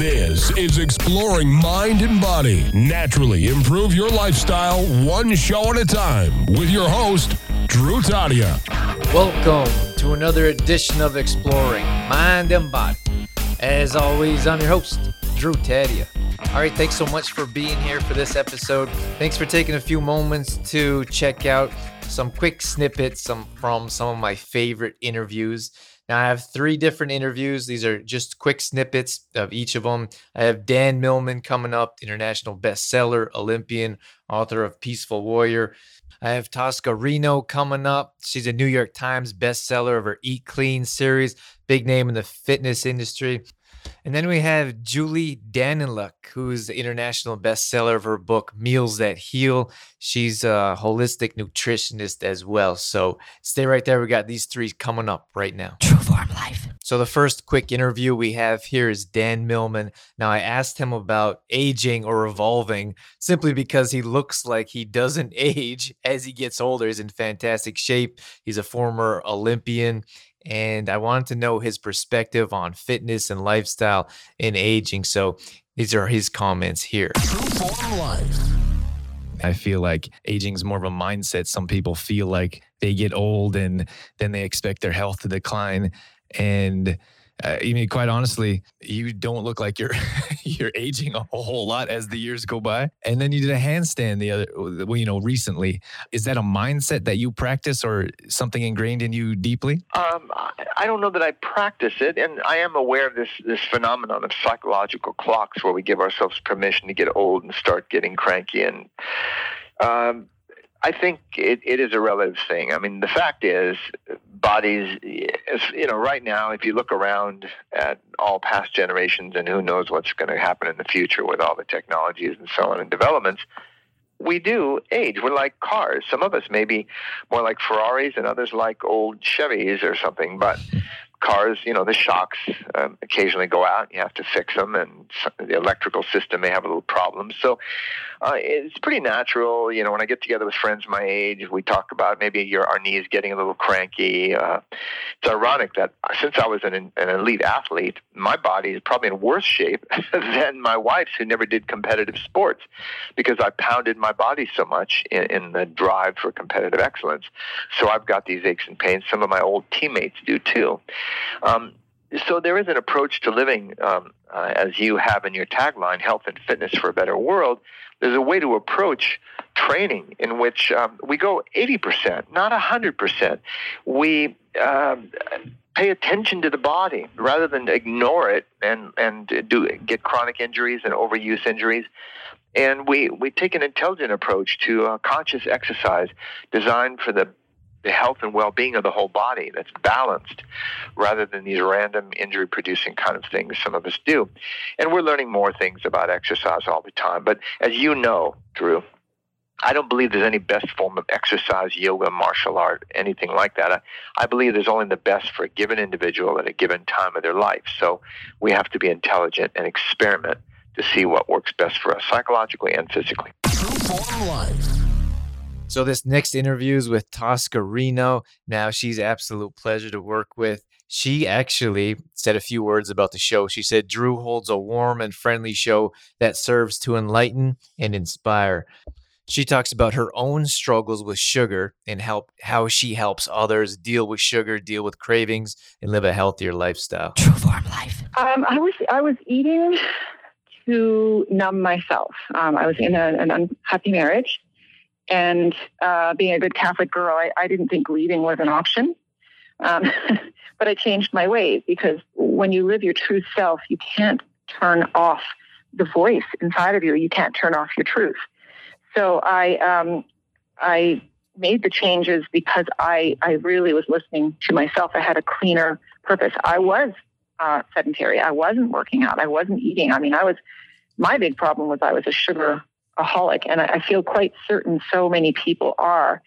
This is Exploring Mind and Body. Naturally improve your lifestyle one show at a time with your host, Drew Tadia. Welcome to another edition of Exploring Mind and Body. As always, I'm your host, Drew Tadia. All right, thanks so much for being here for this episode. Thanks for taking a few moments to check out some quick snippets some, from some of my favorite interviews. Now, I have three different interviews. These are just quick snippets of each of them. I have Dan Millman coming up, international bestseller, Olympian, author of Peaceful Warrior. I have Tosca Reno coming up. She's a New York Times bestseller of her Eat Clean series, big name in the fitness industry. And then we have Julie Daniluk, who's the international bestseller of her book Meals That Heal. She's a holistic nutritionist as well. So stay right there. We got these three coming up right now. True Form Life. So the first quick interview we have here is Dan Millman. Now I asked him about aging or evolving simply because he looks like he doesn't age as he gets older. He's in fantastic shape. He's a former Olympian and I wanted to know his perspective on fitness and lifestyle and aging. So these are his comments here. I feel like aging is more of a mindset. Some people feel like they get old and then they expect their health to decline. And uh, I mean, quite honestly, you don't look like you're you're aging a whole lot as the years go by. And then you did a handstand the other, well, you know, recently. Is that a mindset that you practice, or something ingrained in you deeply? Um, I don't know that I practice it, and I am aware of this this phenomenon of psychological clocks, where we give ourselves permission to get old and start getting cranky and. Um, I think it, it is a relative thing. I mean, the fact is, bodies, you know, right now, if you look around at all past generations and who knows what's going to happen in the future with all the technologies and so on and developments, we do age. We're like cars. Some of us may be more like Ferraris and others like old Chevys or something, but cars, you know, the shocks um, occasionally go out. You have to fix them, and the electrical system may have a little problem. So uh, it's pretty natural. You know, when I get together with friends my age, we talk about maybe your our knees getting a little cranky. Uh, it's ironic that since I was an, an elite athlete, my body is probably in worse shape than my wife's, who never did competitive sports, because I pounded my body so much in, in the drive for competitive excellence. So I've got these aches and pains. Some of my old teammates do too. Um, so there is an approach to living, um, uh, as you have in your tagline, "Health and Fitness for a Better World." There's a way to approach training in which um, we go 80%, not 100%. We um, pay attention to the body rather than ignore it and and do get chronic injuries and overuse injuries. And we, we take an intelligent approach to uh, conscious exercise designed for the the health and well-being of the whole body that's balanced rather than these random injury producing kind of things some of us do and we're learning more things about exercise all the time but as you know drew I don't believe there's any best form of exercise, yoga, martial art, anything like that. I, I believe there's only the best for a given individual at a given time of their life. So we have to be intelligent and experiment to see what works best for us psychologically and physically. So this next interview is with Tosca Reno. Now she's absolute pleasure to work with. She actually said a few words about the show. She said Drew holds a warm and friendly show that serves to enlighten and inspire. She talks about her own struggles with sugar and help how she helps others deal with sugar, deal with cravings, and live a healthier lifestyle. True Form Life. Um, I was I was eating to numb myself. Um, I was in a, an unhappy marriage, and uh, being a good Catholic girl, I, I didn't think leaving was an option. Um, but I changed my ways because when you live your true self, you can't turn off the voice inside of you. You can't turn off your truth. So I, um, I made the changes because I, I really was listening to myself. I had a cleaner purpose. I was uh, sedentary. I wasn't working out. I wasn't eating. I mean, I was. My big problem was I was a sugar and I feel quite certain so many people are.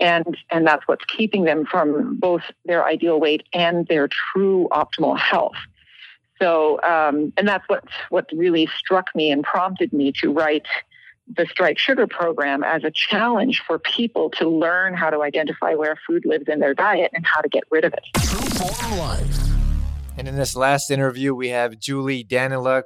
And and that's what's keeping them from both their ideal weight and their true optimal health. So um, and that's what what really struck me and prompted me to write the strike sugar program as a challenge for people to learn how to identify where food lives in their diet and how to get rid of it. And in this last interview, we have Julie Daniluk,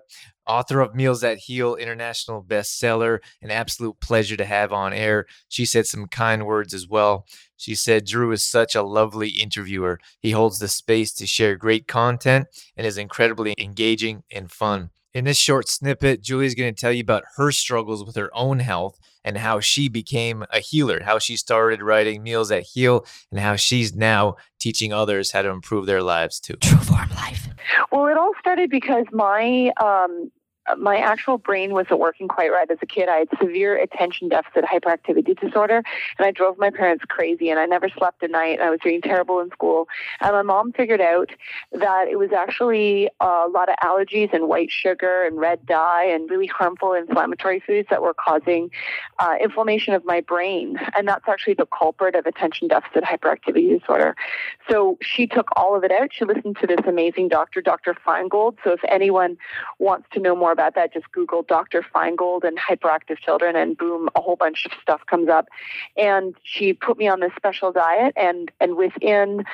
author of Meals That Heal, international bestseller, an absolute pleasure to have on air. She said some kind words as well. She said, Drew is such a lovely interviewer. He holds the space to share great content and is incredibly engaging and fun. In this short snippet, Julie's going to tell you about her struggles with her own health and how she became a healer, how she started writing Meals That Heal, and how she's now teaching others how to improve their lives too. True form life. Well, it all started because my um, my actual brain wasn't working quite right as a kid. I had severe attention deficit hyperactivity disorder, and I drove my parents crazy. And I never slept at night. I was doing terrible in school. And my mom figured out that it was actually a lot of allergies and white sugar and red dye and really harmful inflammatory foods that were causing uh, inflammation of my brain. And that's actually the culprit of attention deficit hyperactivity disorder. So she took all of it out. She listened to this amazing doctor, Dr. Feingold. So if anyone wants to know more about that, just Google Dr. Feingold and hyperactive children, and boom, a whole bunch of stuff comes up. And she put me on this special diet, and and within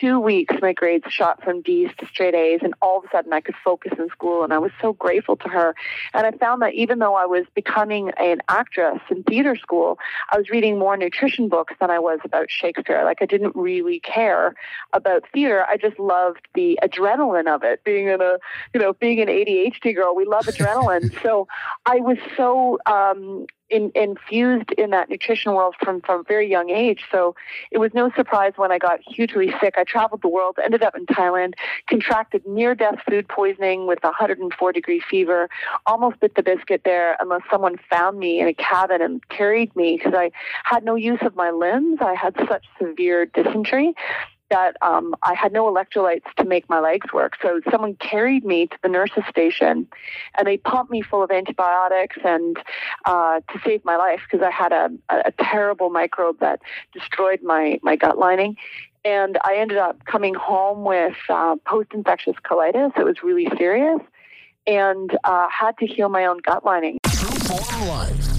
two weeks, my grades shot from D's to straight A's, and all of a sudden, I could focus in school, and I was so grateful to her. And I found that even though I was becoming an actress in theater school, I was reading more nutrition books than I was about Shakespeare. Like I didn't really care about theater. I just loved the adrenaline of it. Being in a, you know, being an ADHD girl, we love adrenaline. so I was so um, in, infused in that nutrition world from from very young age. So it was no surprise when I got hugely sick. I traveled the world, ended up in Thailand, contracted near death food poisoning with 104 degree fever, almost bit the biscuit there unless someone found me in a cabin and carried me because I had no use of my limbs. I had such severe dysentery that um, I had no electrolytes to make my legs work. So someone carried me to the nurse's station, and they pumped me full of antibiotics and uh, to save my life because I had a, a terrible microbe that destroyed my my gut lining. And I ended up coming home with uh, post-infectious colitis. It was really serious, and uh, had to heal my own gut lining. Life.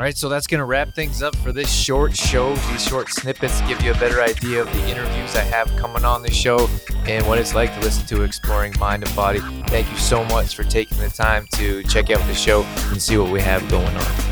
All right, so that's going to wrap things up for this short show. These short snippets give you a better idea of the interviews I have coming on the show and what it's like to listen to Exploring Mind and Body. Thank you so much for taking the time to check out the show and see what we have going on.